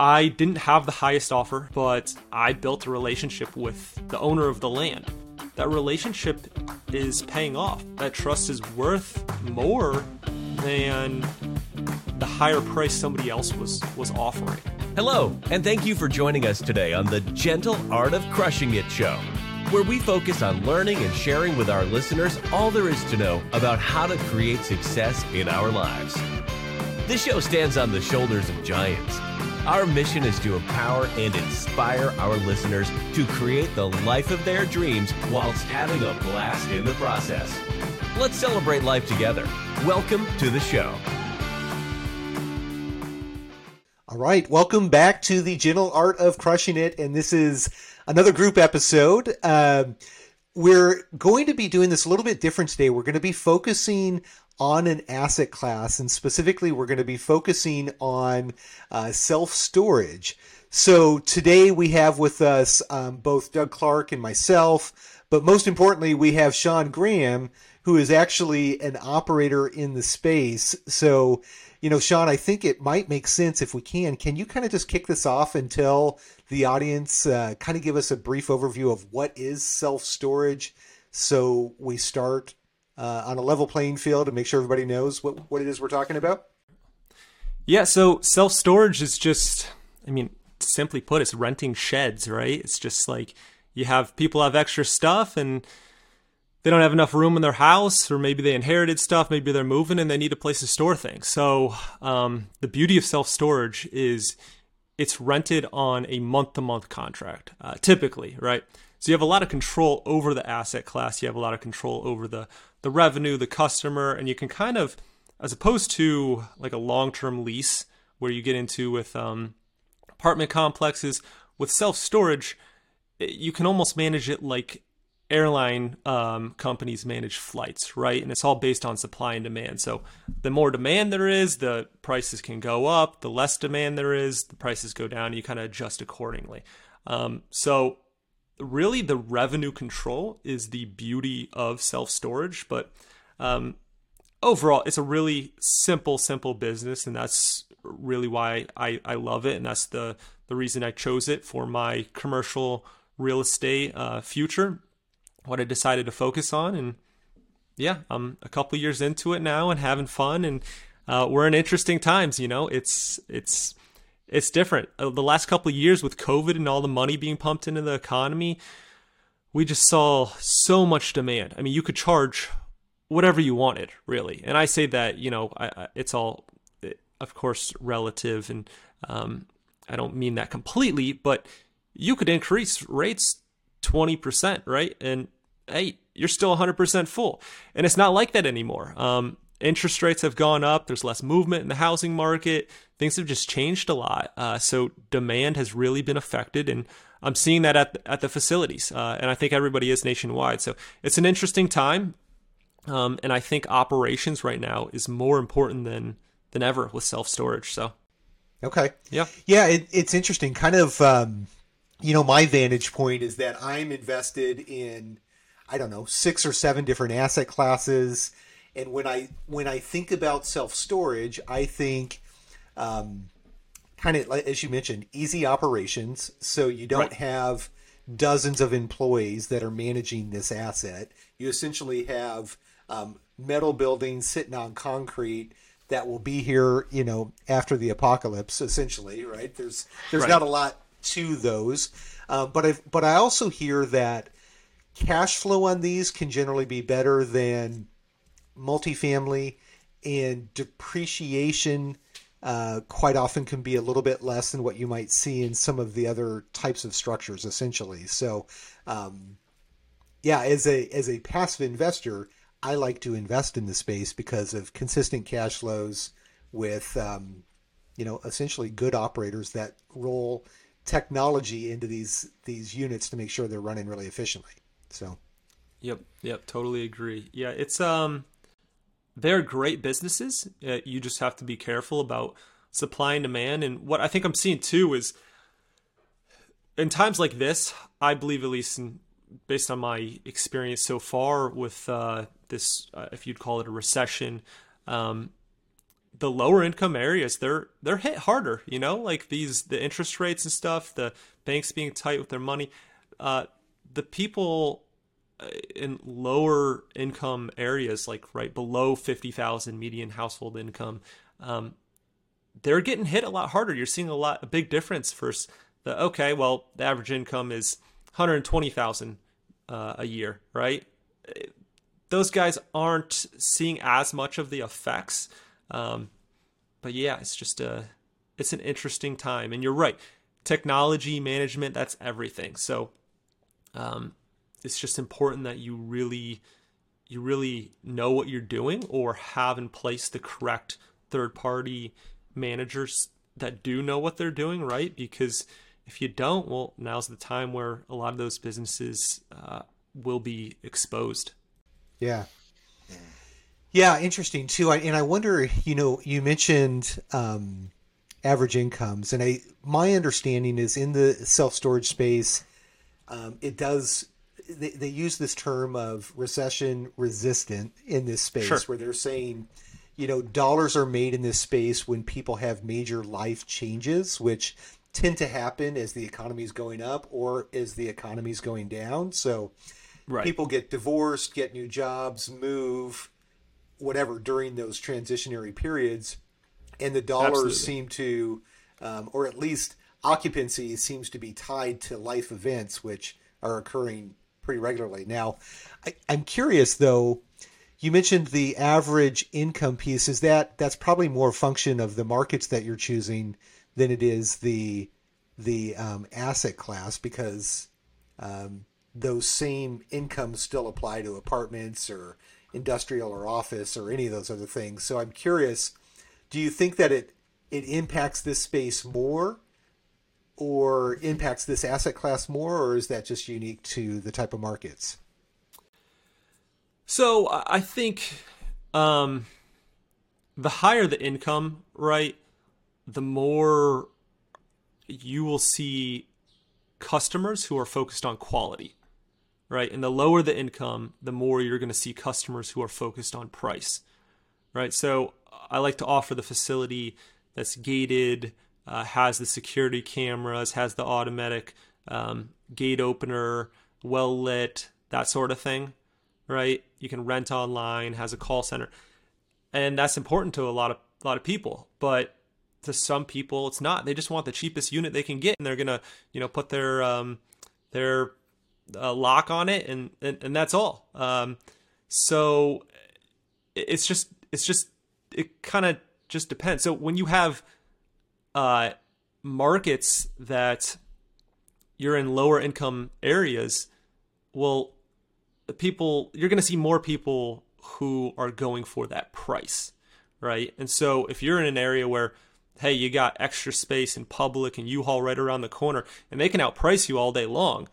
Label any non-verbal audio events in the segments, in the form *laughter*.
I didn't have the highest offer, but I built a relationship with the owner of the land. That relationship is paying off. That trust is worth more than the higher price somebody else was was offering. Hello, and thank you for joining us today on the Gentle Art of Crushing It show, where we focus on learning and sharing with our listeners all there is to know about how to create success in our lives. This show stands on the shoulders of giants. Our mission is to empower and inspire our listeners to create the life of their dreams whilst having a blast in the process. Let's celebrate life together. Welcome to the show. All right, welcome back to the Gentle Art of Crushing It, and this is another group episode. Um, we're going to be doing this a little bit different today. We're going to be focusing on an asset class, and specifically, we're going to be focusing on uh, self storage. So today we have with us um, both Doug Clark and myself, but most importantly, we have Sean Graham, who is actually an operator in the space. So, you know, Sean, I think it might make sense if we can. Can you kind of just kick this off and tell the audience, uh, kind of give us a brief overview of what is self storage? So we start uh, on a level playing field and make sure everybody knows what, what it is we're talking about? Yeah, so self storage is just, I mean, simply put, it's renting sheds, right? It's just like you have people have extra stuff and they don't have enough room in their house, or maybe they inherited stuff, maybe they're moving and they need a place to store things. So, um, the beauty of self storage is it's rented on a month to month contract, uh, typically, right? So you have a lot of control over the asset class. You have a lot of control over the the revenue, the customer, and you can kind of, as opposed to like a long term lease where you get into with um, apartment complexes with self storage, you can almost manage it like airline um, companies manage flights, right? And it's all based on supply and demand. So the more demand there is, the prices can go up. The less demand there is, the prices go down. You kind of adjust accordingly. Um, so really the revenue control is the beauty of self storage, but um, overall, it's a really simple, simple business, and that's really why I, I love it, and that's the the reason I chose it for my commercial real estate uh, future. What I decided to focus on, and yeah, I'm a couple years into it now and having fun, and uh, we're in interesting times. You know, it's it's it's different. Uh, the last couple of years with COVID and all the money being pumped into the economy, we just saw so much demand. I mean, you could charge whatever you wanted, really. And I say that, you know, I, I, it's all, of course, relative, and um, I don't mean that completely, but you could increase rates 20%, right? And hey, you're still 100% full. And it's not like that anymore. Um, interest rates have gone up. There's less movement in the housing market. Things have just changed a lot. Uh, so demand has really been affected, and I'm seeing that at the, at the facilities. Uh, and I think everybody is nationwide. So it's an interesting time, um, and I think operations right now is more important than than ever with self storage. So okay, yeah, yeah, it, it's interesting. Kind of, um, you know, my vantage point is that I'm invested in. I don't know, six or seven different asset classes and when I when I think about self storage, I think um, kind of like as you mentioned, easy operations. So you don't right. have dozens of employees that are managing this asset. You essentially have um, metal buildings sitting on concrete that will be here, you know, after the apocalypse. Essentially, right? There's there's right. not a lot to those, uh, but I but I also hear that cash flow on these can generally be better than multifamily and depreciation uh, quite often can be a little bit less than what you might see in some of the other types of structures essentially. So um, yeah as a as a passive investor i like to invest in the space because of consistent cash flows with um, you know essentially good operators that roll technology into these these units to make sure they're running really efficiently. So. Yep yep totally agree. Yeah it's um they're great businesses. Uh, you just have to be careful about supply and demand. And what I think I'm seeing too is in times like this, I believe, at least in, based on my experience so far with uh, this, uh, if you'd call it a recession, um, the lower income areas they're they're hit harder you know like these the interest rates and stuff the banks being tight with their money uh, the people in lower income areas like right below 50,000 median household income um, they're getting hit a lot harder you're seeing a lot a big difference versus the okay well the average income is 120,000 uh, a year right those guys aren't seeing as much of the effects. Um, but yeah, it's just a it's an interesting time, and you're right. Technology management that's everything. So um, it's just important that you really you really know what you're doing or have in place the correct third party managers that do know what they're doing, right? Because if you don't, well, now's the time where a lot of those businesses uh, will be exposed. Yeah. Yeah, interesting too. I, and I wonder, you know, you mentioned um, average incomes, and I my understanding is in the self storage space, um, it does. They, they use this term of recession resistant in this space, sure. where they're saying, you know, dollars are made in this space when people have major life changes, which tend to happen as the economy is going up or as the economy is going down. So Right. People get divorced, get new jobs, move, whatever during those transitionary periods, and the dollars Absolutely. seem to, um, or at least occupancy seems to be tied to life events, which are occurring pretty regularly. Now, I, I'm curious though. You mentioned the average income piece. Is that that's probably more a function of the markets that you're choosing than it is the the um, asset class because um, those same incomes still apply to apartments or industrial or office or any of those other things. So I'm curious, do you think that it it impacts this space more or impacts this asset class more or is that just unique to the type of markets? So I think um, the higher the income, right, the more you will see customers who are focused on quality right? And the lower the income, the more you're going to see customers who are focused on price, right? So I like to offer the facility that's gated, uh, has the security cameras, has the automatic um, gate opener, well lit, that sort of thing, right? You can rent online, has a call center, and that's important to a lot of a lot of people, but to some people it's not. They just want the cheapest unit they can get, and they're gonna you know put their um, their a lock on it, and and, and that's all. Um, so it's just it's just it kind of just depends. So when you have uh, markets that you're in lower income areas, well, people you're going to see more people who are going for that price, right? And so if you're in an area where hey, you got extra space in public and U-Haul right around the corner, and they can outprice you all day long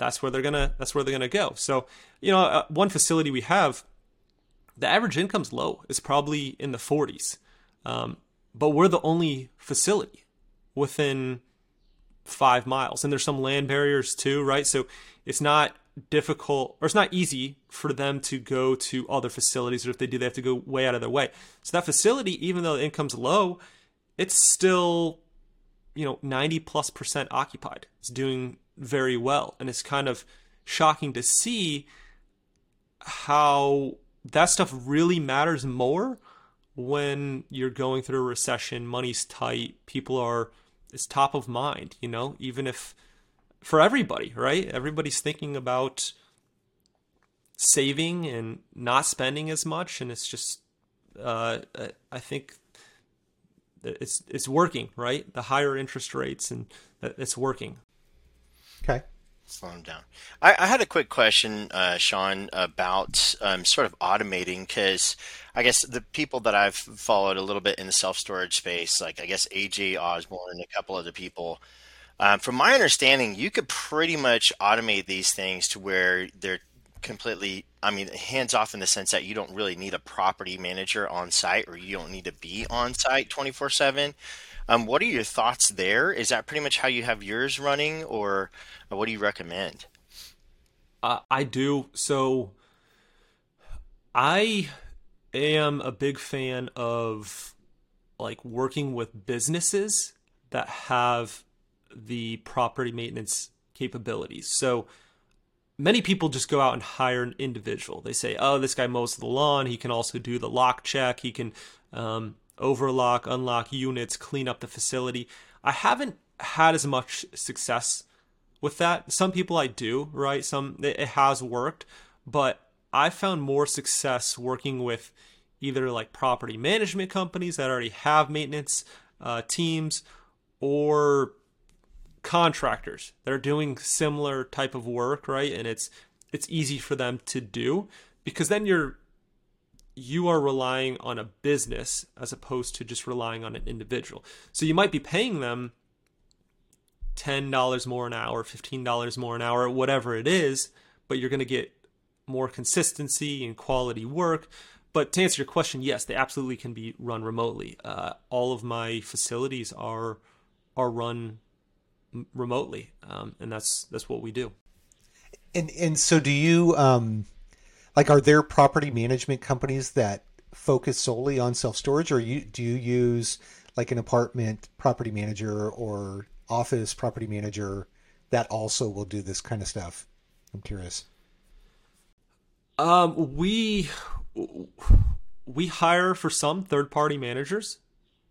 that's where they're gonna that's where they're gonna go. So you know, uh, one facility we have, the average income's low. It's probably in the 40s, um, but we're the only facility within five miles, and there's some land barriers too, right? So it's not difficult or it's not easy for them to go to other facilities, or if they do, they have to go way out of their way. So that facility, even though the income's low, it's still you know 90 plus percent occupied. It's doing very well. And it's kind of shocking to see how that stuff really matters more when you're going through a recession, money's tight, people are it's top of mind, you know, even if for everybody, right? Everybody's thinking about saving and not spending as much and it's just uh, I think it's it's working, right? The higher interest rates and it's working. Okay. Slow them down. I, I had a quick question, uh, Sean, about um, sort of automating because I guess the people that I've followed a little bit in the self storage space, like I guess AJ Osborne and a couple other people, um, from my understanding, you could pretty much automate these things to where they're completely i mean hands off in the sense that you don't really need a property manager on site or you don't need to be on site 24 7 um, what are your thoughts there? Is that pretty much how you have yours running, or, what do you recommend? Uh, I do. So I am a big fan of like working with businesses that have the property maintenance capabilities. So many people just go out and hire an individual. They say, "Oh, this guy mows the lawn. He can also do the lock check. He can um, overlock, unlock units, clean up the facility." I haven't had as much success with that. Some people I do, right? Some it has worked, but I found more success working with either like property management companies that already have maintenance uh, teams or contractors that are doing similar type of work, right? And it's it's easy for them to do because then you're you are relying on a business as opposed to just relying on an individual. So you might be paying them $10 more an hour, $15 more an hour, whatever it is, but you're going to get more consistency and quality work. But to answer your question, yes, they absolutely can be run remotely. Uh, all of my facilities are are run remotely, um, and that's that's what we do. And and so do you um, like are there property management companies that focus solely on self storage, or you do you use like an apartment property manager or office property manager that also will do this kind of stuff? I'm curious. Um, we we hire for some third party managers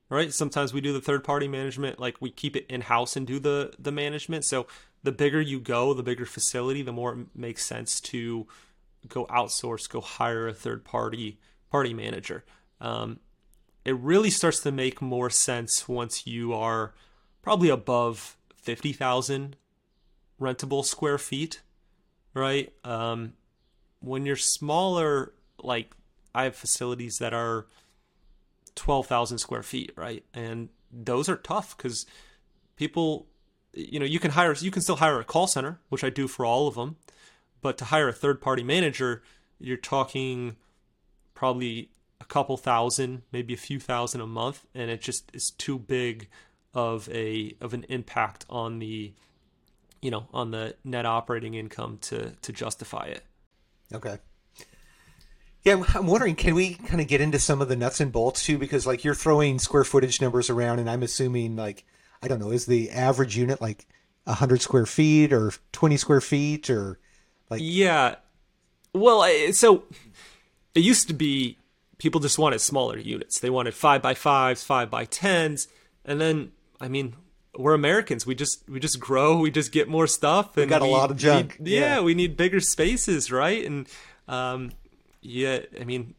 right sometimes we do the third party management like we keep it in house and do the the management so the bigger you go the bigger facility the more it makes sense to go outsource go hire a third party party manager um, it really starts to make more sense once you are probably above 50,000 rentable square feet right um, when you're smaller like I have facilities that are 12,000 square feet, right? And those are tough because people, you know, you can hire, you can still hire a call center, which I do for all of them. But to hire a third party manager, you're talking probably a couple thousand, maybe a few thousand a month. And it just is too big of a, of an impact on the, you know, on the net operating income to, to justify it. Okay. Yeah, I'm wondering, can we kind of get into some of the nuts and bolts too? Because like you're throwing square footage numbers around, and I'm assuming like I don't know, is the average unit like hundred square feet or twenty square feet or like? Yeah, well, so it used to be people just wanted smaller units. They wanted five by fives, five by tens, and then I mean we're Americans. We just we just grow. We just get more stuff. And we got a lot of junk. Need, yeah, yeah, we need bigger spaces, right? And um, yeah, I mean,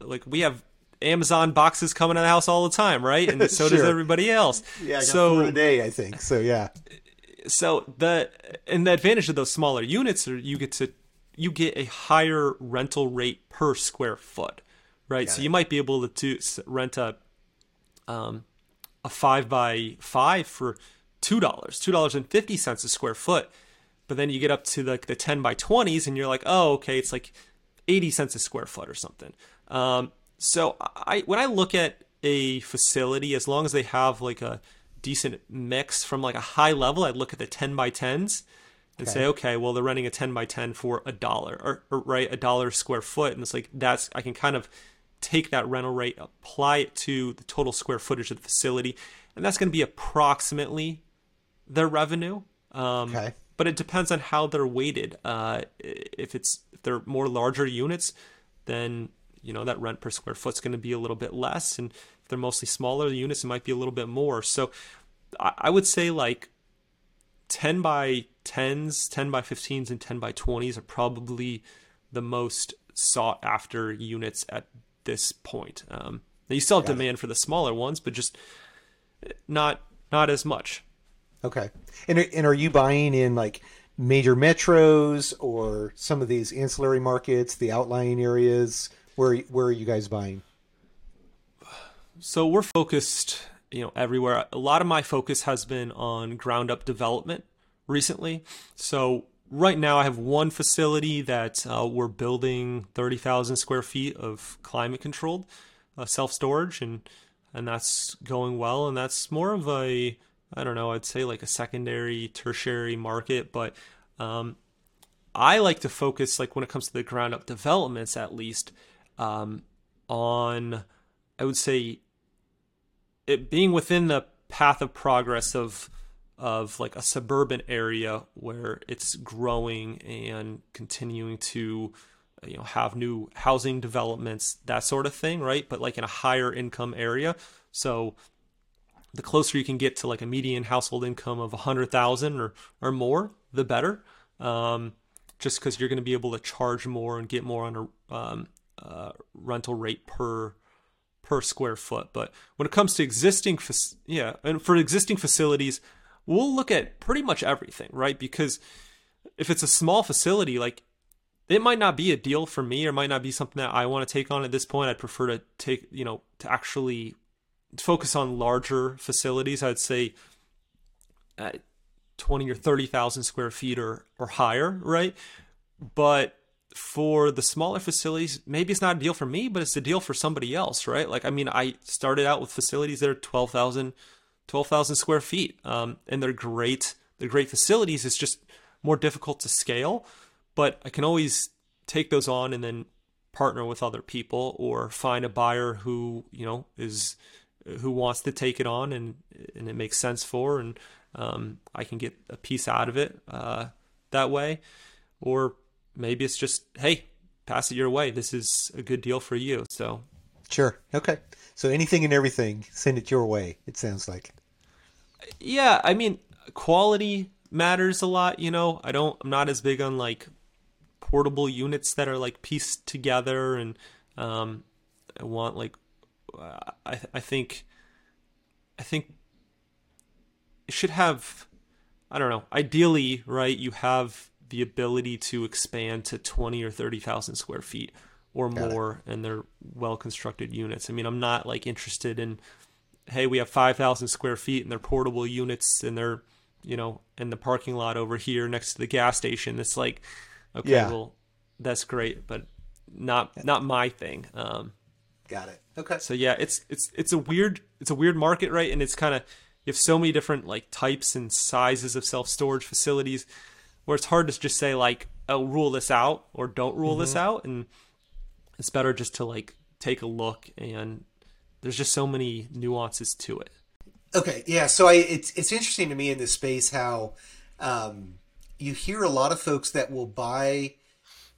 like we have Amazon boxes coming to the house all the time, right? And so sure. does everybody else. Yeah, so a day, I think. So yeah. So the and the advantage of those smaller units are you get to you get a higher rental rate per square foot, right? Got so it. you might be able to, to rent a um a five by five for two dollars, two dollars and fifty cents a square foot. But then you get up to like the, the ten by twenties, and you're like, oh, okay, it's like 80 cents a square foot or something. Um, so I when I look at a facility, as long as they have like a decent mix from like a high level, I'd look at the 10 by 10s and okay. say, okay, well they're renting a 10 by 10 for a dollar or, or right a dollar square foot, and it's like that's I can kind of take that rental rate, apply it to the total square footage of the facility, and that's going to be approximately their revenue. Um, okay. But it depends on how they're weighted. Uh, if it's if they're more larger units, then you know that rent per square foot is going to be a little bit less, and if they're mostly smaller units, it might be a little bit more. So I, I would say like 10 by 10s, 10 by 15s, and 10 by 20s are probably the most sought after units at this point. Um, now you still have Got demand it. for the smaller ones, but just not not as much. Okay. And and are you buying in like major metros or some of these ancillary markets, the outlying areas? Where where are you guys buying? So we're focused, you know, everywhere. A lot of my focus has been on ground up development recently. So right now I have one facility that uh, we're building 30,000 square feet of climate controlled uh, self storage and and that's going well and that's more of a I don't know, I'd say like a secondary, tertiary market, but um, I like to focus, like when it comes to the ground up developments, at least, um, on, I would say, it being within the path of progress of of like a suburban area where it's growing and continuing to you know have new housing developments that sort of thing right? But like in a higher income area. So the closer you can get to like a median household income of 100000 or or more the better. Um, just because you're going to be able to charge more and get more on a um, uh, rental rate per per square foot but when it comes to existing yeah and for existing facilities we'll look at pretty much everything right because if it's a small facility like it might not be a deal for me or might not be something that I want to take on at this point. I'd prefer to take, you know, to actually focus on larger facilities. I'd say at 20 or 30,000 square feet or, or higher, right? But for the smaller facilities, maybe it's not a deal for me, but it's a deal for somebody else, right? Like, I mean, I started out with facilities that are 12,000 12,000 square feet, um, and they're great. They're great facilities. It's just more difficult to scale but I can always take those on and then partner with other people or find a buyer who you know is who wants to take it on and and it makes sense for and um, I can get a piece out of it uh, that way or maybe it's just hey pass it your way. This is a good deal for you. So sure. Okay. So anything and everything send it your way it sounds like. Yeah I mean quality matters a lot you know. I don't I'm not as big on like portable units that are like pieced together and um, I want like I I think I think it should have I don't know. Ideally right you have the ability to expand to 20 or 30,000 square feet or Got more it. and they're well constructed units. I mean I'm not like interested in hey we have 5,000 square feet and they're portable units and they're you know in the parking lot over here next to the gas station. It's like okay, yeah. well, that's great, but not not my thing. Um, Got it. Okay. So yeah, it's it's it's a weird it's a weird market, right? And it's kind of you have so many different like types and sizes of self storage facilities, where it's hard to just say like, oh, rule this out or don't rule mm-hmm. this out, and it's better just to like take a look and there's just so many nuances to it. Okay, yeah. So I it's it's interesting to me in this space how um, you hear a lot of folks that will buy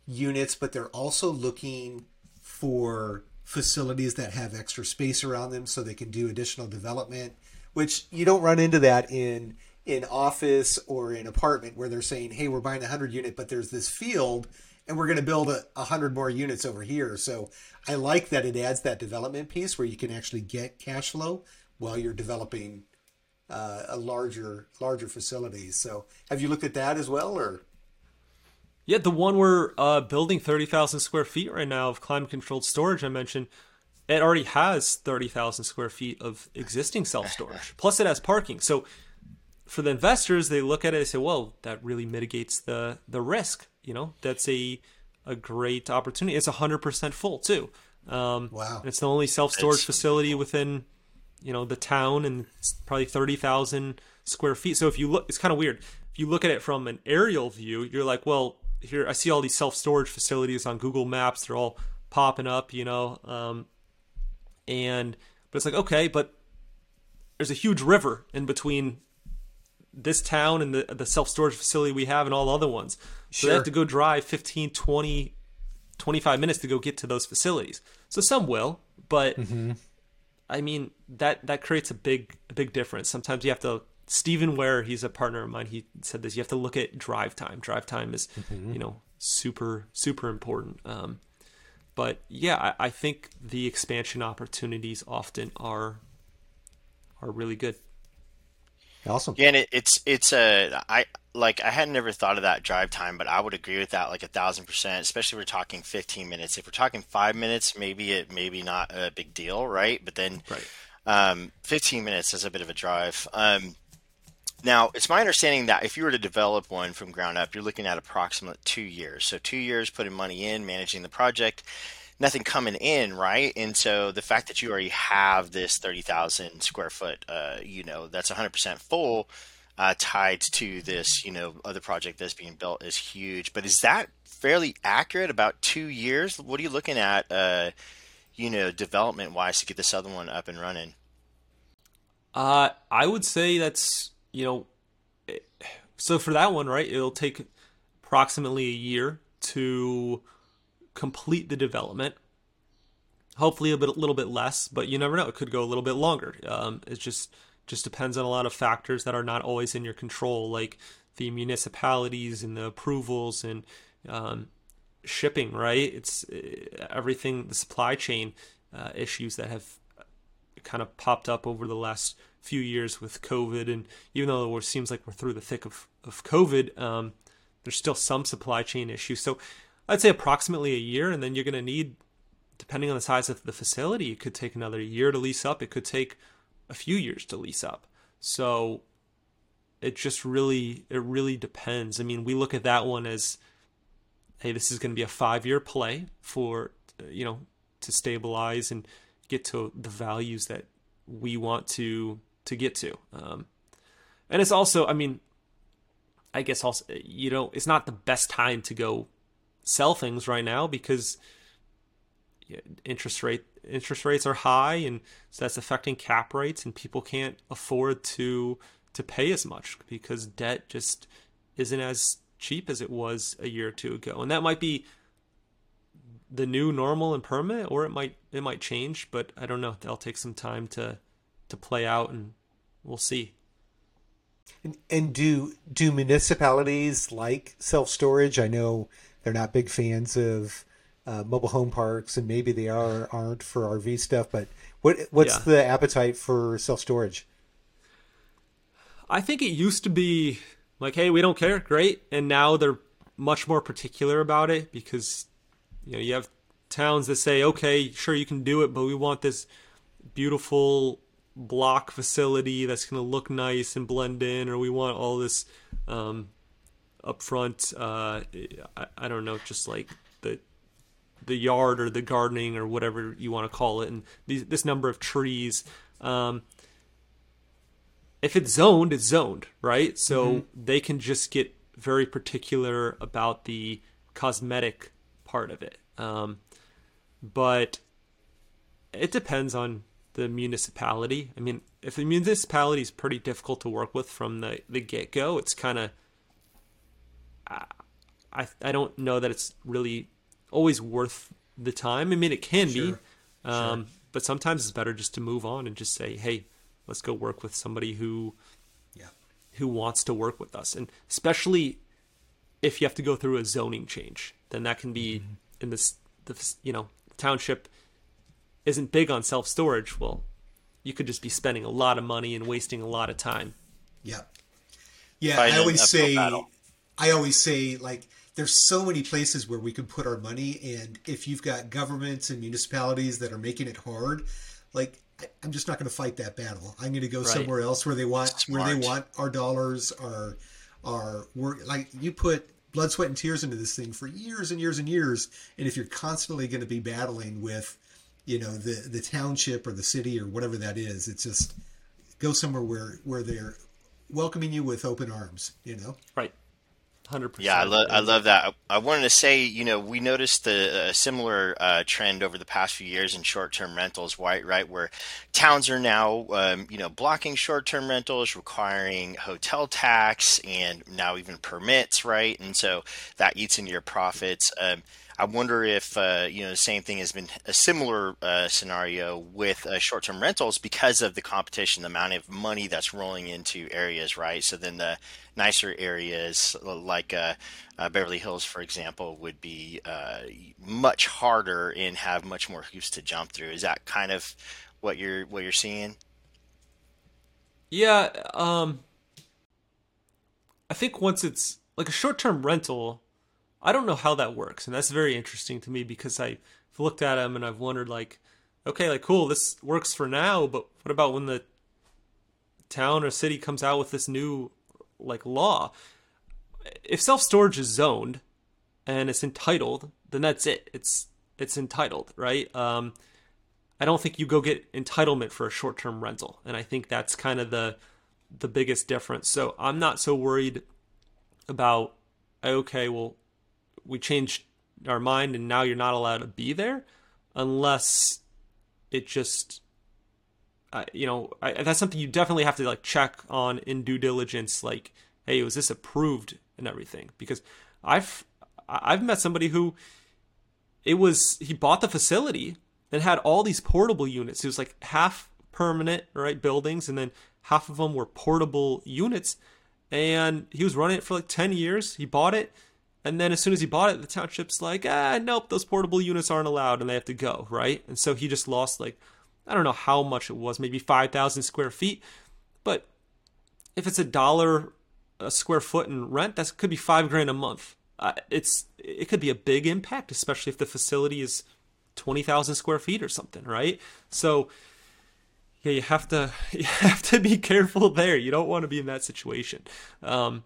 units, but they're also looking for facilities that have extra space around them so they can do additional development, which you don't run into that in in office or in apartment where they're saying, "Hey, we're buying a 100 unit, but there's this field and we're going to build a 100 more units over here." So, I like that it adds that development piece where you can actually get cash flow while you're developing uh, a larger larger facilities. So, have you looked at that as well, or? Yeah, the one we're uh, building thirty thousand square feet right now of climate controlled storage. I mentioned it already has thirty thousand square feet of existing self storage. *laughs* Plus, it has parking. So, for the investors, they look at it and say, "Well, that really mitigates the the risk." You know, that's a a great opportunity. It's hundred percent full too. Um, wow! It's the only self storage facility within you know the town and probably 30,000 square feet. So if you look it's kind of weird. If you look at it from an aerial view, you're like, well, here I see all these self storage facilities on Google Maps. They're all popping up, you know, um, and but it's like okay, but there's a huge river in between this town and the the self storage facility we have and all the other ones. So sure. they have to go drive 15, 20, 25 minutes to go get to those facilities. So some will, but mm-hmm. I mean that that creates a big a big difference. Sometimes you have to Stephen Ware, he's a partner of mine. He said this: you have to look at drive time. Drive time is, mm-hmm. you know, super super important. Um, but yeah, I, I, think the expansion opportunities often are are really good. Awesome. Yeah, and it, it's it's a I like I had never thought of that drive time, but I would agree with that like a thousand percent. Especially if we're talking fifteen minutes. If we're talking five minutes, maybe it maybe not a big deal, right? But then, right. Um, fifteen minutes is a bit of a drive. Um, now, it's my understanding that if you were to develop one from ground up, you're looking at approximately two years. So, two years putting money in, managing the project, nothing coming in, right? And so, the fact that you already have this 30,000 square foot, uh, you know, that's 100% full, uh, tied to this, you know, other project that's being built is huge. But is that fairly accurate? About two years? What are you looking at? Uh, you know, development wise to get this other one up and running? Uh, I would say that's you know, so for that one, right? It'll take approximately a year to complete the development. Hopefully, a bit, a little bit less, but you never know. It could go a little bit longer. Um, it just just depends on a lot of factors that are not always in your control, like the municipalities and the approvals and um, shipping. Right? It's uh, everything. The supply chain uh, issues that have kind of popped up over the last few years with COVID, and even though it seems like we're through the thick of of COVID, um, there's still some supply chain issues. So I'd say approximately a year, and then you're going to need, depending on the size of the facility, it could take another year to lease up. It could take a few years to lease up. So it just really it really depends. I mean, we look at that one as, hey, this is going to be a five year play for you know to stabilize and get to the values that we want to to get to. Um, and it's also, I mean, I guess also you know it's not the best time to go sell things right now because interest rate interest rates are high and so that's affecting cap rates and people can't afford to to pay as much because debt just isn't as cheap as it was a year or two ago. And that might be the new normal and permanent or it might it might change but i don't know. That'll take some time to to play out and we'll see. And, and do do municipalities like self storage i know they're not big fans of uh, mobile home parks, and maybe they are aren't for RV stuff. But what what's yeah. the appetite for self storage? I think it used to be like, hey, we don't care, great, and now they're much more particular about it because you know you have towns that say, okay, sure you can do it, but we want this beautiful block facility that's going to look nice and blend in, or we want all this um, up front. Uh, I, I don't know, just like the the yard or the gardening or whatever you want to call it, and these, this number of trees. Um, if it's zoned, it's zoned, right? So mm-hmm. they can just get very particular about the cosmetic part of it. Um, but it depends on the municipality. I mean, if the municipality is pretty difficult to work with from the, the get go, it's kind of I I don't know that it's really always worth the time. I mean, it can sure. be, um, sure. but sometimes it's better just to move on and just say, "Hey, let's go work with somebody who, yeah, who wants to work with us." And especially if you have to go through a zoning change, then that can be mm-hmm. in this the you know township isn't big on self storage. Well, you could just be spending a lot of money and wasting a lot of time. Yeah, yeah. I always say. Battle I always say like there's so many places where we can put our money and if you've got governments and municipalities that are making it hard, like I'm just not going to fight that battle. I'm going to go right. somewhere else where they want Smart. where they want our dollars our our work like you put blood, sweat and tears into this thing for years and years and years and if you're constantly going to be battling with you know the the township or the city or whatever that is, it's just go somewhere where where they're welcoming you with open arms, you know. Right. 100%. Yeah, I, lo- I love that. I wanted to say, you know, we noticed the, a similar uh, trend over the past few years in short-term rentals, right? Right, where towns are now, um, you know, blocking short-term rentals, requiring hotel tax, and now even permits, right? And so that eats into your profits. Um, I wonder if uh, you know the same thing has been a similar uh, scenario with uh, short-term rentals because of the competition, the amount of money that's rolling into areas, right? So then the nicer areas like uh, uh, Beverly Hills, for example, would be uh, much harder and have much more hoops to jump through. Is that kind of what you're what you're seeing? Yeah, um, I think once it's like a short-term rental I don't know how that works, and that's very interesting to me because I've looked at them and I've wondered, like, okay, like cool, this works for now, but what about when the town or city comes out with this new like law? If self storage is zoned and it's entitled, then that's it. It's it's entitled, right? Um, I don't think you go get entitlement for a short term rental, and I think that's kind of the the biggest difference. So I'm not so worried about okay, well, we changed our mind and now you're not allowed to be there unless it just uh, you know I, that's something you definitely have to like check on in due diligence like hey was this approved and everything? Because i've i've met somebody who it was he bought the facility and had all these portable units. It was like half permanent right buildings and then half of them were portable units. And he was running it for like 10 years. He bought it and then as soon as he bought it the township's like ah nope those portable units aren't allowed and they have to go right and so he just lost like I don't know how much it was, maybe 5,000 square feet. But if it's a dollar a square foot in rent, that could be five grand a month. Uh, it's it could be a big impact, especially if the facility is 20,000 square feet or something, right? So yeah, you have to *laughs* you have to be careful there. You don't want to be in that situation. Um,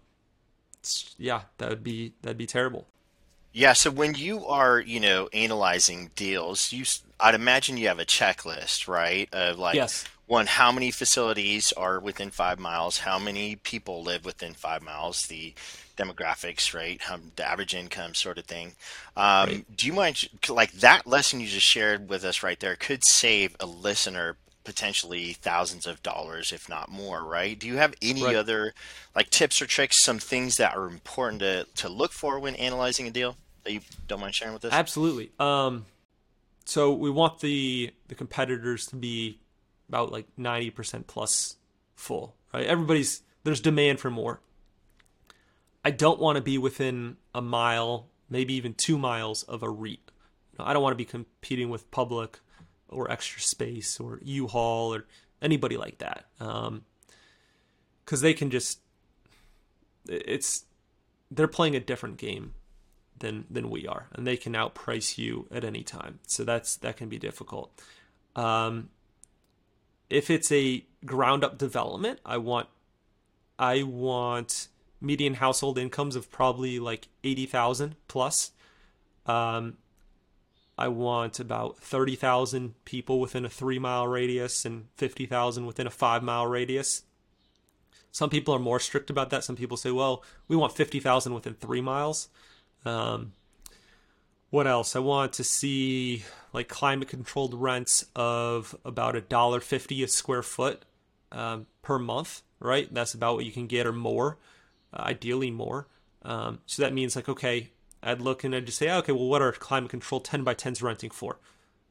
yeah, that would be that'd be terrible. Yeah, so when you are, you know, analyzing deals, you I'd imagine you have a checklist, right? Of like yes. one, how many facilities are within five miles, how many people live within five miles, the demographics, right? How, the average income sort of thing. Um, right. Do you mind, like that lesson you just shared with us right there could save a listener potentially thousands of dollars, if not more, right? Do you have any right. other like tips or tricks, some things that are important to, to look for when analyzing a deal? that you don't mind sharing with us? Absolutely. Um, so we want the the competitors to be about like ninety percent plus full, right? Everybody's there's demand for more. I don't want to be within a mile, maybe even two miles of a REIT. I don't want to be competing with Public or Extra Space or U-Haul or anybody like that, because um, they can just it's they're playing a different game than than we are, and they can outprice you at any time. So that's that can be difficult. Um, if it's a ground up development, I want I want median household incomes of probably like eighty thousand plus. Um, I want about thirty thousand people within a three mile radius and fifty thousand within a five mile radius. Some people are more strict about that. Some people say, well, we want fifty thousand within three miles. Um, what else? I want to see like climate controlled rents of about a dollar fifty a square foot um, per month. Right, that's about what you can get or more, uh, ideally more. Um, so that means like okay, I'd look and I'd just say okay, well, what are climate controlled ten by tens renting for?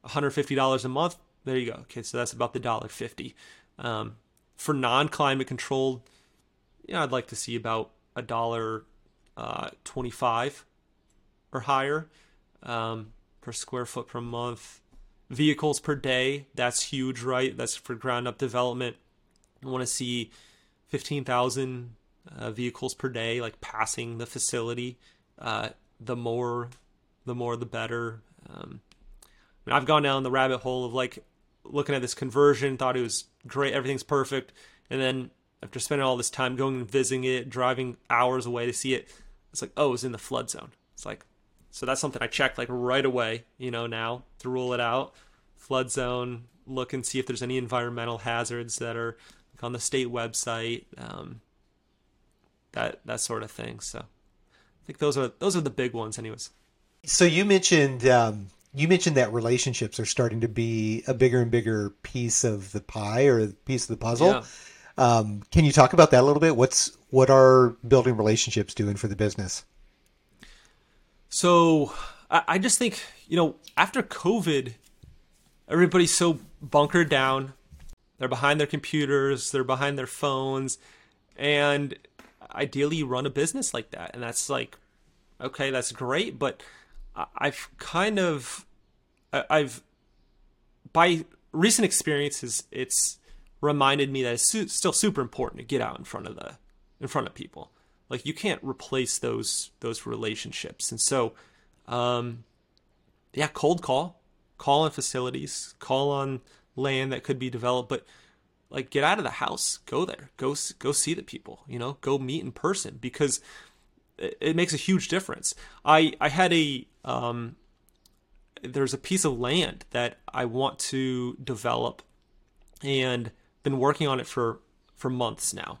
One hundred fifty dollars a month. There you go. Okay, so that's about the dollar fifty. Um, for non climate controlled, yeah, I'd like to see about a dollar uh, twenty five or higher um, per square foot per month. Vehicles per day, that's huge, right? That's for ground up development. I want to see 15,000 uh, vehicles per day, like passing the facility. Uh, the more, the more, the better. Um, I mean, I've gone down the rabbit hole of like looking at this conversion, thought it was great, everything's perfect, and then after spending all this time going and visiting it, driving hours away to see it, it's like, oh, it's in the flood zone. It's like, so that's something I check like right away, you know, now to rule it out. Flood zone, look and see if there's any environmental hazards that are like, on the state website, um, that that sort of thing. So I think those are those are the big ones, anyways. So you mentioned um, you mentioned that relationships are starting to be a bigger and bigger piece of the pie or piece of the puzzle. Yeah. Um, can you talk about that a little bit? What's what are building relationships doing for the business? So I, just think, you know, after COVID, everybody's so bunkered down. They're behind their computers, they're behind their phones, and ideally you run a business like that. And that's like, okay, that's great, but I've kind of, I've, by recent experiences, it's reminded me that it's still super important to get out in front of the, in front of people. Like you can't replace those those relationships. And so um yeah, cold call. Call on facilities, call on land that could be developed, but like get out of the house, go there, go go see the people, you know, go meet in person because it, it makes a huge difference. I I had a um there's a piece of land that I want to develop and been working on it for for months now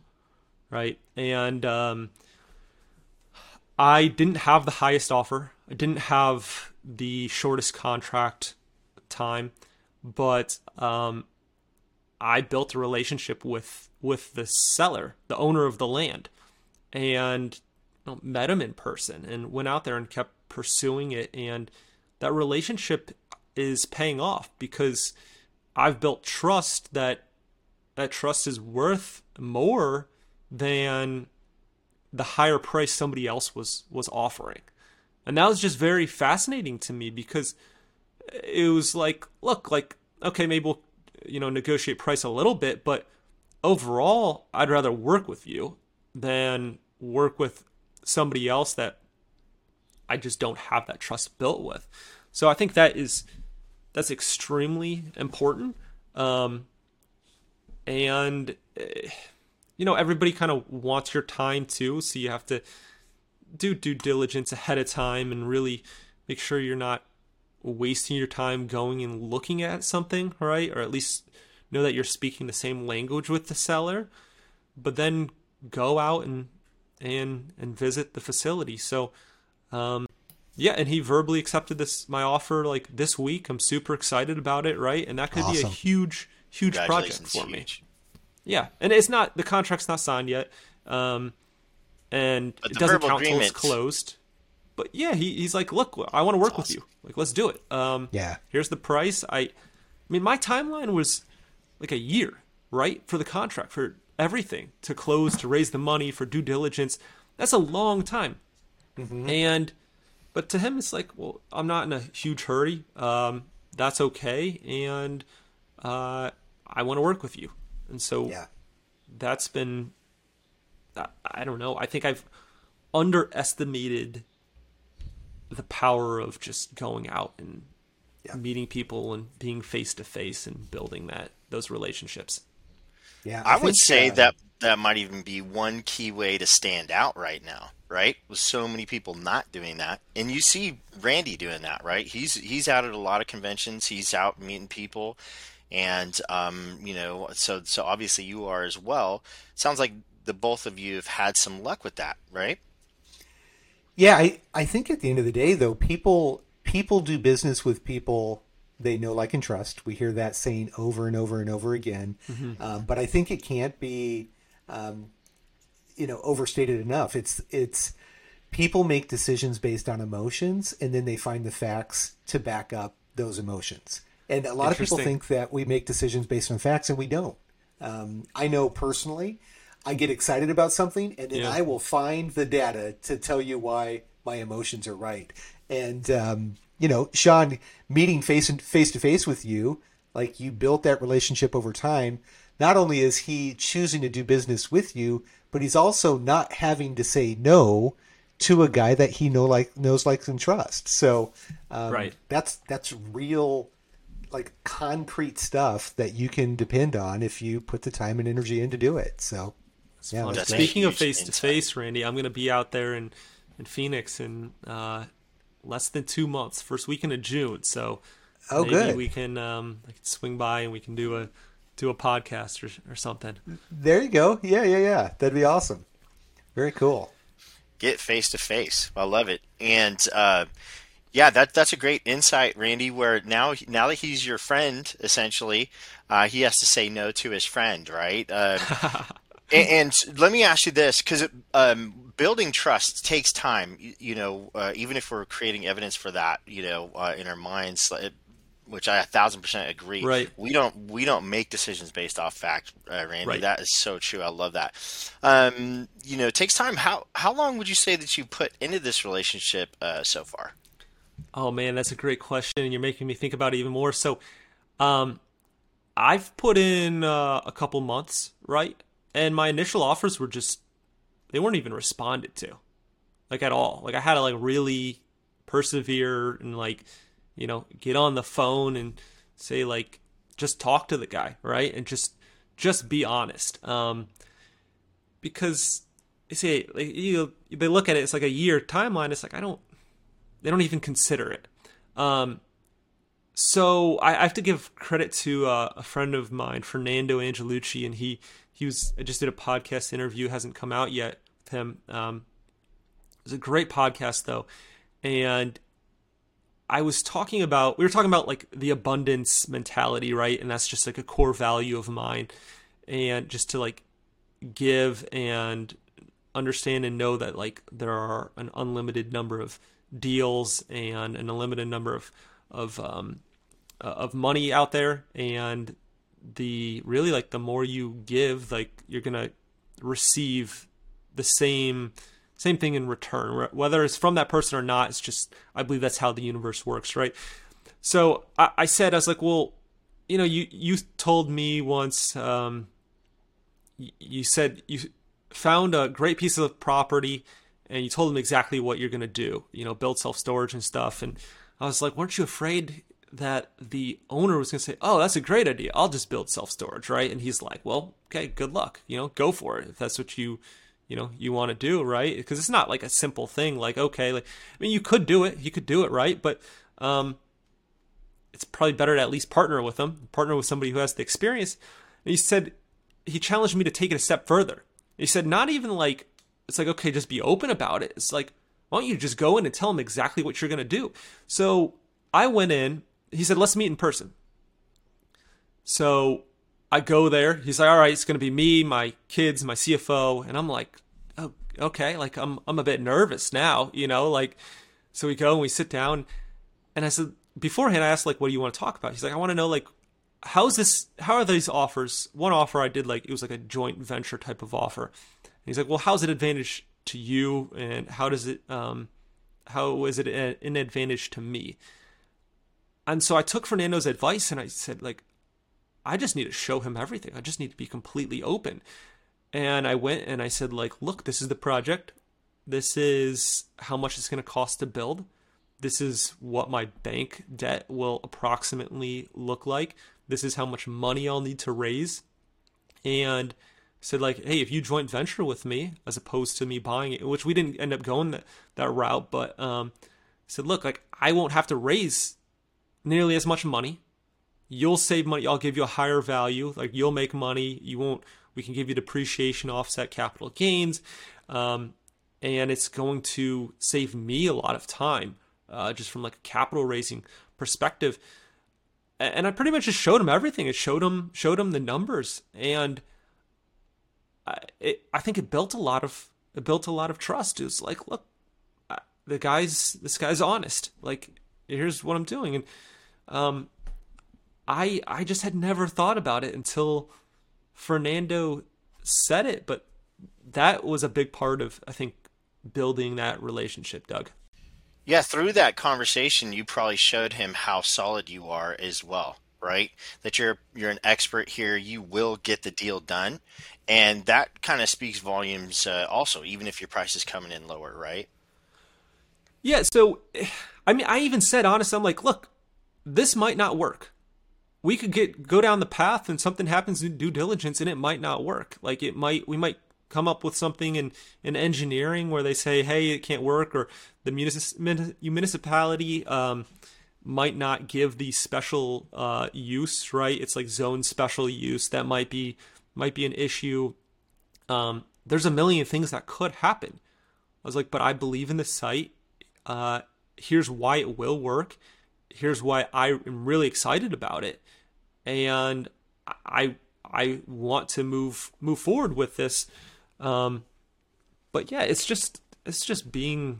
right? And um, I didn't have the highest offer. I didn't have the shortest contract time, but um, I built a relationship with with the seller, the owner of the land, and you know, met him in person and went out there and kept pursuing it. And that relationship is paying off because I've built trust that that trust is worth more than the higher price somebody else was was offering. And that was just very fascinating to me because it was like, look, like okay, maybe we'll you know negotiate price a little bit, but overall, I'd rather work with you than work with somebody else that I just don't have that trust built with. So I think that is that's extremely important. Um, and eh, you know everybody kind of wants your time too, so you have to do due diligence ahead of time and really make sure you're not wasting your time going and looking at something, right? Or at least know that you're speaking the same language with the seller. But then go out and and and visit the facility. So um yeah, and he verbally accepted this my offer like this week. I'm super excited about it, right? And that could awesome. be a huge huge project for huge. me. Yeah, and it's not the contract's not signed yet, um, and it doesn't count until it's closed. But yeah, he, he's like, look, I want to work awesome. with you. Like, let's do it. Um, yeah. Here's the price. I, I mean, my timeline was like a year, right, for the contract for everything to close, to raise the money for due diligence. That's a long time. Mm-hmm. And, but to him, it's like, well, I'm not in a huge hurry. Um, that's okay, and uh, I want to work with you. And so yeah. that's been, I don't know. I think I've underestimated the power of just going out and yeah. meeting people and being face to face and building that those relationships. Yeah, I, I would say uh, that that might even be one key way to stand out right now, right? With so many people not doing that, and you see Randy doing that, right? He's he's out at a lot of conventions. He's out meeting people, and um, you know, so so obviously you are as well. Sounds like the both of you have had some luck with that, right? Yeah, I I think at the end of the day, though, people people do business with people they know, like, and trust. We hear that saying over and over and over again. Mm-hmm. Um, but I think it can't be, um, you know, overstated enough. It's it's people make decisions based on emotions, and then they find the facts to back up those emotions. And a lot of people think that we make decisions based on facts, and we don't. Um, I know personally, I get excited about something, and then yeah. I will find the data to tell you why my emotions are right. And um, you know, Sean, meeting face and face to face with you, like you built that relationship over time. Not only is he choosing to do business with you, but he's also not having to say no to a guy that he know like knows, likes, and trusts. So, um, right, that's that's real, like concrete stuff that you can depend on if you put the time and energy in to do it. So, yeah. Speaking of face to face, Randy, I'm going to be out there in in Phoenix in uh, less than two months, first weekend of June. So oh, maybe good. we can um, swing by and we can do a do a podcast or, or something. There you go. Yeah, yeah, yeah. That'd be awesome. Very cool. Get face to face. I love it. And uh, yeah, that that's a great insight, Randy. Where now now that he's your friend, essentially, uh, he has to say no to his friend, right? Uh, *laughs* and, and, let me ask you this, because um, building trust takes time. You, you know, uh, even if we're creating evidence for that, you know, uh, in our minds, it, which I a thousand percent agree. Right. We don't we don't make decisions based off fact, uh, Randy. Right. That is so true. I love that. Um, you know, it takes time. How how long would you say that you put into this relationship uh, so far? Oh man, that's a great question, you're making me think about it even more. So, um, I've put in uh, a couple months, right? And my initial offers were just they weren't even responded to like at all. Like i had to like really persevere and like you know get on the phone and say like just talk to the guy right? And just just be honest. Um because they say like you they look at it it's like a year timeline it's like i don't they don't even consider it. Um so I, I have to give credit to uh, a friend of mine Fernando Angelucci and he he was I just did a podcast interview hasn't come out yet with him. Um, it was a great podcast though, and I was talking about we were talking about like the abundance mentality, right? And that's just like a core value of mine, and just to like give and understand and know that like there are an unlimited number of deals and an unlimited number of of um, uh, of money out there, and the really like the more you give, like you're gonna receive the same same thing in return whether it's from that person or not it's just i believe that's how the universe works right? So i, I said i was like well you know you you told me once um, you, you said you found a great piece of property and you told them exactly what you're going to do you know build self storage and stuff. And i was like weren't you afraid that the owner was going to say oh that's a great idea. I'll just build self storage right? And he's like well okay good luck. You know go for it. If that's what you you know you want to do right? Because it's not like a simple thing like okay like i mean you could do it. You could do it right? But um it's probably better to at least partner with them partner with somebody who has the experience. And he said he challenged me to take it a step further. He said not even like it's like okay just be open about it. It's like why don't you just go in and tell them exactly what you're going to do? So i went in he said let's meet in person so I go there. He's like, all right, it's going to be me, my kids, my CFO. And I'm like, oh, okay. Like, I'm, I'm a bit nervous now, you know, like, so we go and we sit down. And I said, beforehand, I asked, like, what do you want to talk about? He's like, I want to know, like, how's this, how are these offers? One offer I did, like, it was like a joint venture type of offer. And he's like, well, how's it advantage to you? And how does it, um, how is it an advantage to me? And so I took Fernando's advice and I said, like, I just need to show him everything. I just need to be completely open. And I went and I said, like, look, this is the project. This is how much it's going to cost to build. This is what my bank debt will approximately look like. This is how much money I'll need to raise. And said like, hey, if you joint venture with me, as opposed to me buying it, which we didn't end up going that, that route, but um, said, look, like I won't have to raise nearly as much money you'll save money. I'll give you a higher value. Like you'll make money. You won't. We can give you depreciation, offset capital gains, um, and it's going to save me a lot of time, uh, just from like a capital raising perspective. And I pretty much just showed him everything. It showed him showed him the numbers, and I, it, I think it built a lot of it built a lot of trust. It was like, look, the guy's this guy's honest. Like, here's what I'm doing, and um, I I just had never thought about it until Fernando said it, but that was a big part of I think building that relationship, Doug. Yeah, through that conversation you probably showed him how solid you are as well, right? That you're you're an expert here, you will get the deal done. And that kind of speaks volumes uh, also even if your price is coming in lower, right? Yeah, so I mean I even said honestly I'm like, look, this might not work we could get go down the path and something happens in due diligence and it might not work. Like it might we might come up with something in, in engineering where they say, hey, it can't work, or the municip- municipality um, might not give the special uh, use, right? It's like zone special use that might be might be an issue. Um, there's a million things that could happen. I was like, but I believe in the site. Uh, here's why it will work. Here's why I am really excited about it and I I want to move move forward with this. Um, but yeah, it's just it's just being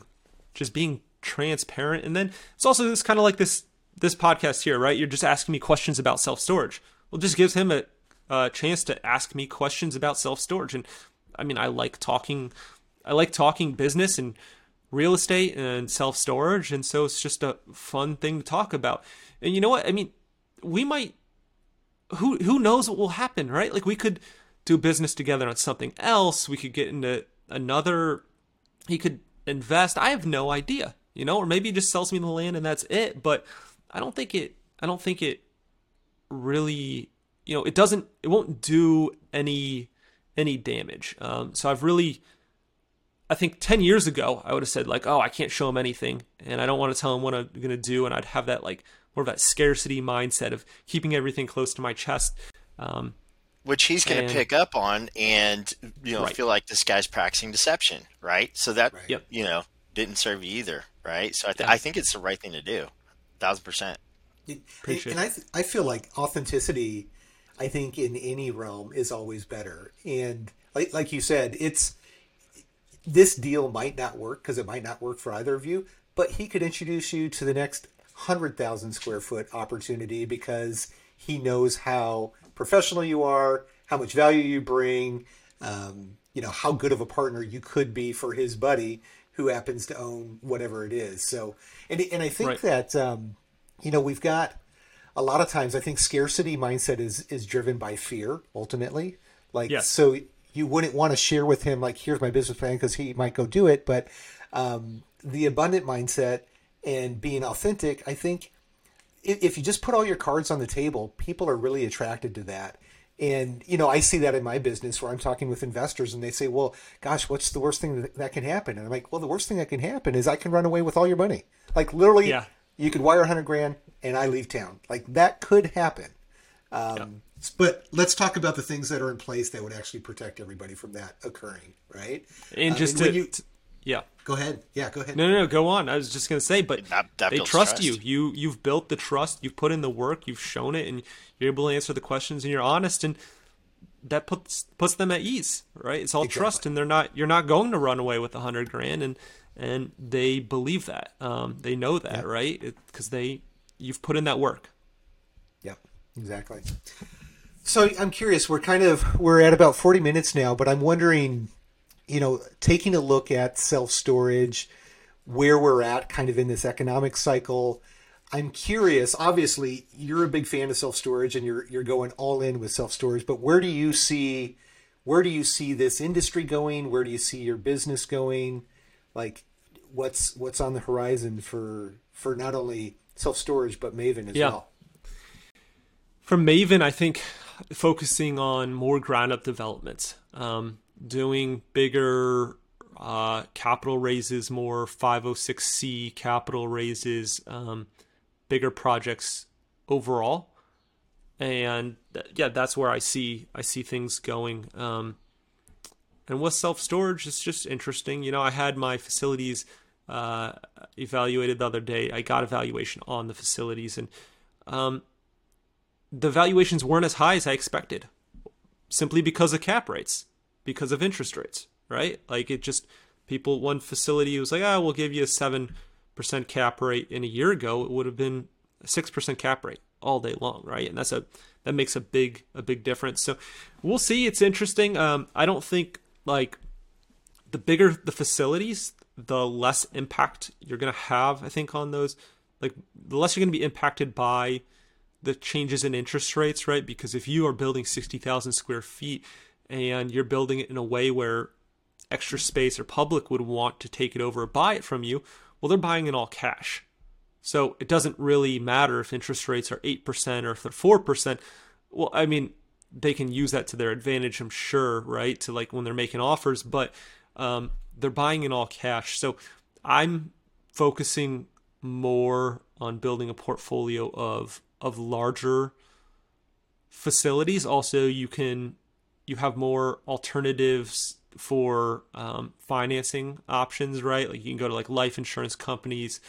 just being transparent, and then it's also this kind of like this this podcast here, right? You're just asking me questions about self storage. Well, just gives him a, a chance to ask me questions about self storage, and I mean, I like talking. I like talking business and real estate and self storage, and so it's just a fun thing to talk about. And you know what? I mean, we might who who knows what will happen, right? Like we could do business together on something else. We could get into another. He could invest. I have no idea, you know, or maybe he just sells me the land and that's it. But I don't think it. I don't think it really. You know, it doesn't. It won't do any any damage. Um, so I've really. I think 10 years ago, I would have said, like, oh, I can't show him anything. And I don't want to tell him what I'm going to do. And I'd have that, like, more of that scarcity mindset of keeping everything close to my chest. Um, which he's going to pick up on and you know right. feel like this guy's practicing deception, right? So that right. you know didn't serve you either, right? So I, th- yeah. I think it's the right thing to do. thousand percent. Appreciate and, and I, I feel like authenticity, I think in any realm is always better. And like, like you said, it's this deal might not work because it might not work for either of you, but he could introduce you to the next hundred thousand square foot opportunity because he knows how professional you are, how much value you bring, um, you know, how good of a partner you could be for his buddy who happens to own whatever it is. So, and and I think right. that um, you know we've got a lot of times I think scarcity mindset is is driven by fear ultimately. Like yes. so you wouldn't want to share with him like here's my business plan because he might go do it, but um, the abundant mindset and being authentic, I think if you just put all your cards on the table, people are really attracted to that. And you know, I see that in my business where I'm talking with investors and they say, "Well, gosh, what's the worst thing that, that can happen?" And I'm like, "Well, the worst thing that can happen is I can run away with all your money. Like literally, yeah. you could wire 100 grand and I leave town. Like that could happen." Um, yeah. But let's talk about the things that are in place that would actually protect everybody from that occurring, right? And just to, you, yeah. Go ahead. Yeah, go ahead. No, no, no. Go on. I was just gonna say, but that, that they trust, trust, you. You you've built the trust. You've put in the work. You've shown it, and you're able to answer the questions, and you're honest, and that puts puts them at ease, right? It's all exactly. trust, and they're not. You're not going to run away with a hundred grand, and and they believe that. Um, they know that, yep. right? Because they you've put in that work. Yep. Exactly. So I'm curious. We're kind of we're at about 40 minutes now, but I'm wondering you know, taking a look at self storage, where we're at kind of in this economic cycle. I'm curious. Obviously, you're a big fan of self storage, and you're you're going all in with self storage. But where do you see where do you see this industry going? Where do you see your business going? Like, what's what's on the horizon for for not only self storage but Maven as yeah. well? From Maven, I think focusing on more ground up developments. Um, doing bigger uh, capital raises, more 506c capital raises, um, bigger projects overall, and th- yeah, that's where I see I see things going. Um, and with self storage, it's just interesting. You know, I had my facilities uh, evaluated the other day. I got evaluation on the facilities, and um, the valuations weren't as high as I expected, simply because of cap rates because of interest rates, right? Like it just people one facility was like, "Ah, oh, we'll give you a 7% cap rate." In a year ago, it would have been a 6% cap rate all day long, right? And that's a that makes a big a big difference. So we'll see. It's interesting. Um, I don't think like the bigger the facilities, the less impact you're gonna have. I think on those, like the less you're gonna be impacted by the changes in interest rates, right? Because if you are building sixty thousand square feet, and you're building it in a way where extra space or public would want to take it over or buy it from you, well, they're buying it all cash. So it doesn't really matter if interest rates are 8% or if they're 4%. Well, I mean, they can use that to their advantage, I'm sure, right? To like when they're making offers, but um, they're buying in all cash. So I'm focusing more on building a portfolio of of larger facilities. Also, you can you have more alternatives for um, financing options, right? Like you can go to like life insurance companies.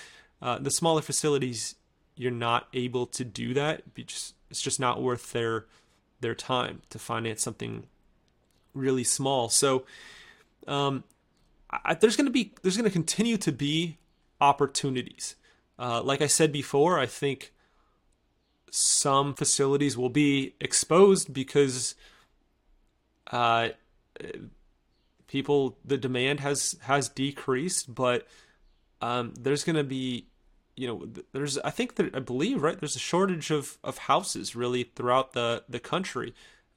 Uh, the smaller facilities, you're not able to do that. It's just not worth their their time to finance something really small. So um, I, there's going to be there's going to continue to be opportunities. Uh, like I said before, I think some facilities will be exposed because uh, people the demand has has decreased, but um, there's going to be you know there's I think that I believe right there's a shortage of of houses really throughout the the country,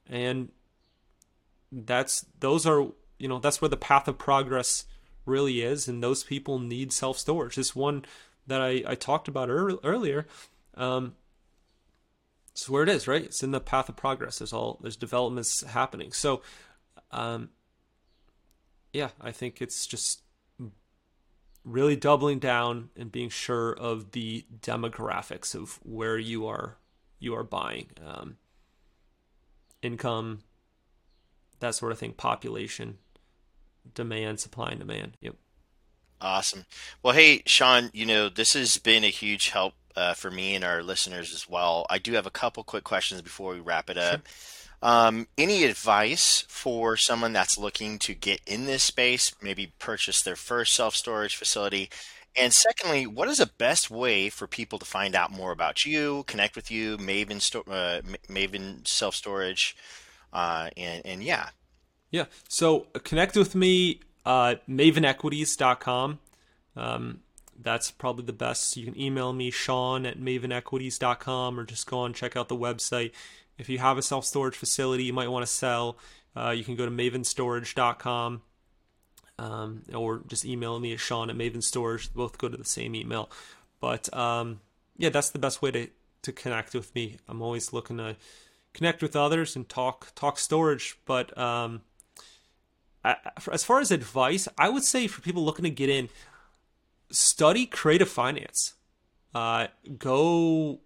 and that's those are you know that's where the path of progress really is, and those people need self storage. This one that I I talked about earlier. Um, it's where it is, right? It's in the path of progress. There's all there's developments happening. So, um, yeah, I think it's just really doubling down and being sure of the demographics of where you are you are buying, um, income, that sort of thing, population, demand, supply and demand. Yep. Awesome. Well, hey, Sean, you know, this has been a huge help uh, for me and our listeners as well. I do have a couple quick questions before we wrap it up. Um, any advice for someone that's looking to get in this space, maybe purchase their first self storage facility? And secondly, what is the best way for people to find out more about you, connect with you, Maven, sto- uh, Maven Self Storage, uh, and, and yeah. Yeah. So uh, connect with me, uh, mavenequities.com. Um, that's probably the best. You can email me, Sean at mavenequities.com, or just go and check out the website. If you have a self storage facility you might want to sell, uh, you can go to mavenstorage.com um, or just email me at Sean at mavenstorage. Both go to the same email. But um, yeah, that's the best way to, to connect with me. I'm always looking to connect with others and talk talk storage. But um, as far as advice, I would say for people looking to get in, study creative finance. Uh, go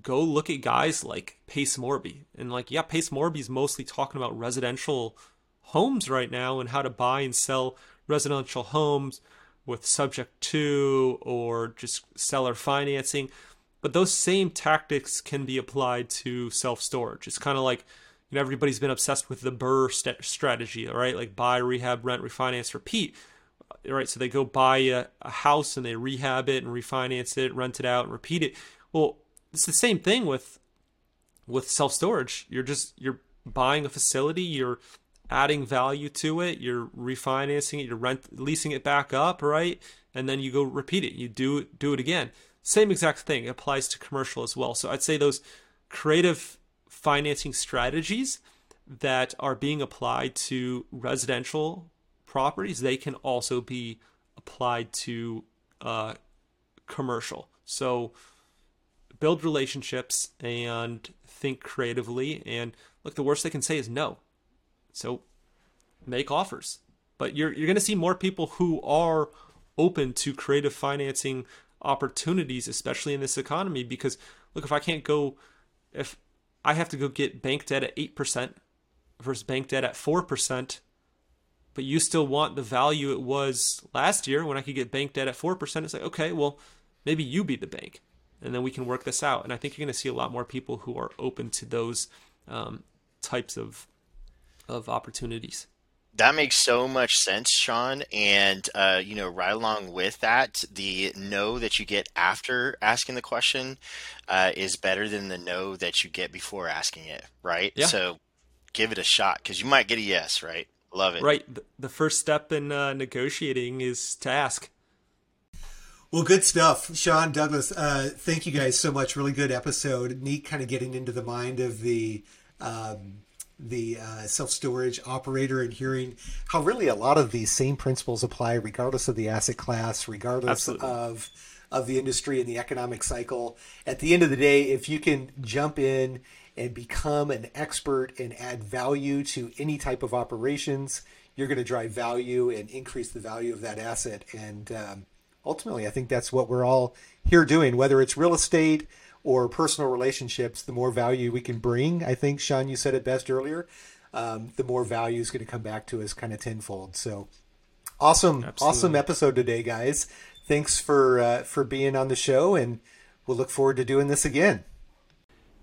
go look at guys like Pace Morby and like yeah, Pace Morby is mostly talking about residential homes right now and how to buy and sell residential homes with subject to or just seller financing. But those same tactics can be applied to self storage. It's kind of like, you know, everybody's been obsessed with the BRRRR st- strategy, right? Like buy, rehab, rent, refinance, repeat. Right. So they go buy a, a house and they rehab it and refinance it, rent it out and repeat it. Well, it's the same thing with with self storage. You're just you're buying a facility, you're adding value to it, you're refinancing it, you're rent leasing it back up, right? And then you go repeat it. You do do it again. Same exact thing it applies to commercial as well. So I'd say those creative financing strategies that are being applied to residential properties, they can also be applied to uh, commercial. So build relationships and think creatively. And look, the worst they can say is no. So make offers. But you're you're going to see more people who are open to creative financing opportunities, especially in this economy. Because look, if I can't go, if I have to go get bank debt at eight percent versus bank debt at four percent, but you still want the value it was last year when I could get bank debt at four percent, it's like okay, well maybe you be the bank, and then we can work this out. And I think you're going to see a lot more people who are open to those um, types of of opportunities. That makes so much sense, Sean. And, uh, you know, right along with that, the no that you get after asking the question uh, is better than the no that you get before asking it, right? Yeah. So give it a shot because you might get a yes, right? Love it. Right. The first step in uh, negotiating is to ask. Well, good stuff, Sean Douglas. Uh, thank you guys so much. Really good episode. Neat, kind of getting into the mind of the um, the uh, self storage operator and hearing how really a lot of these same principles apply regardless of the asset class, regardless Absolutely. of of the industry and the economic cycle. At the end of the day, if you can jump in and become an expert and add value to any type of operations, you're going to drive value and increase the value of that asset. And um, ultimately, I think that's what we're all here doing, whether it's real estate or personal relationships, the more value we can bring. I think, Sean, you said it best earlier. Um, the more value is going to come back to us kind of tenfold. So awesome, Absolutely. awesome episode today, guys. Thanks for uh, for being on the show, and we'll look forward to doing this again.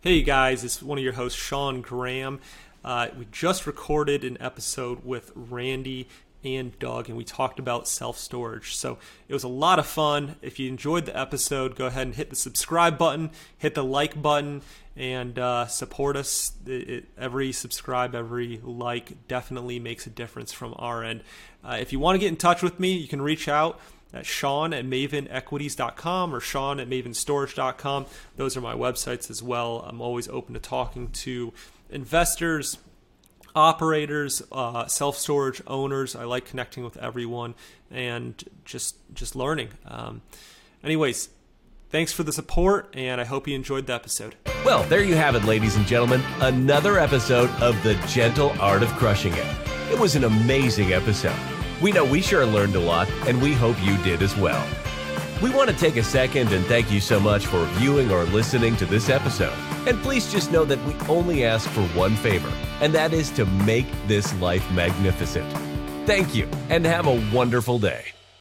Hey guys, it's one of your hosts, Sean Graham. Uh, we just recorded an episode with Randy and Doug, and we talked about self storage. So it was a lot of fun. If you enjoyed the episode, go ahead and hit the subscribe button, hit the like button, and uh, support us. It, it, every subscribe, every like definitely makes a difference from our end. Uh, if you want to get in touch with me, you can reach out at Sean at mavenequities.com or Sean at mavenstorage.com. Those are my websites as well. I'm always open to talking to investors, operators, uh, self storage owners. I like connecting with everyone and just just learning. Um, anyways, thanks for the support, and I hope you enjoyed the episode. Well, there you have it, ladies and gentlemen. Another episode of The Gentle Art of Crushing It. It was an amazing episode. We know we sure learned a lot, and we hope you did as well. We want to take a second and thank you so much for viewing or listening to this episode. And please just know that we only ask for one favor, and that is to make this life magnificent. Thank you, and have a wonderful day.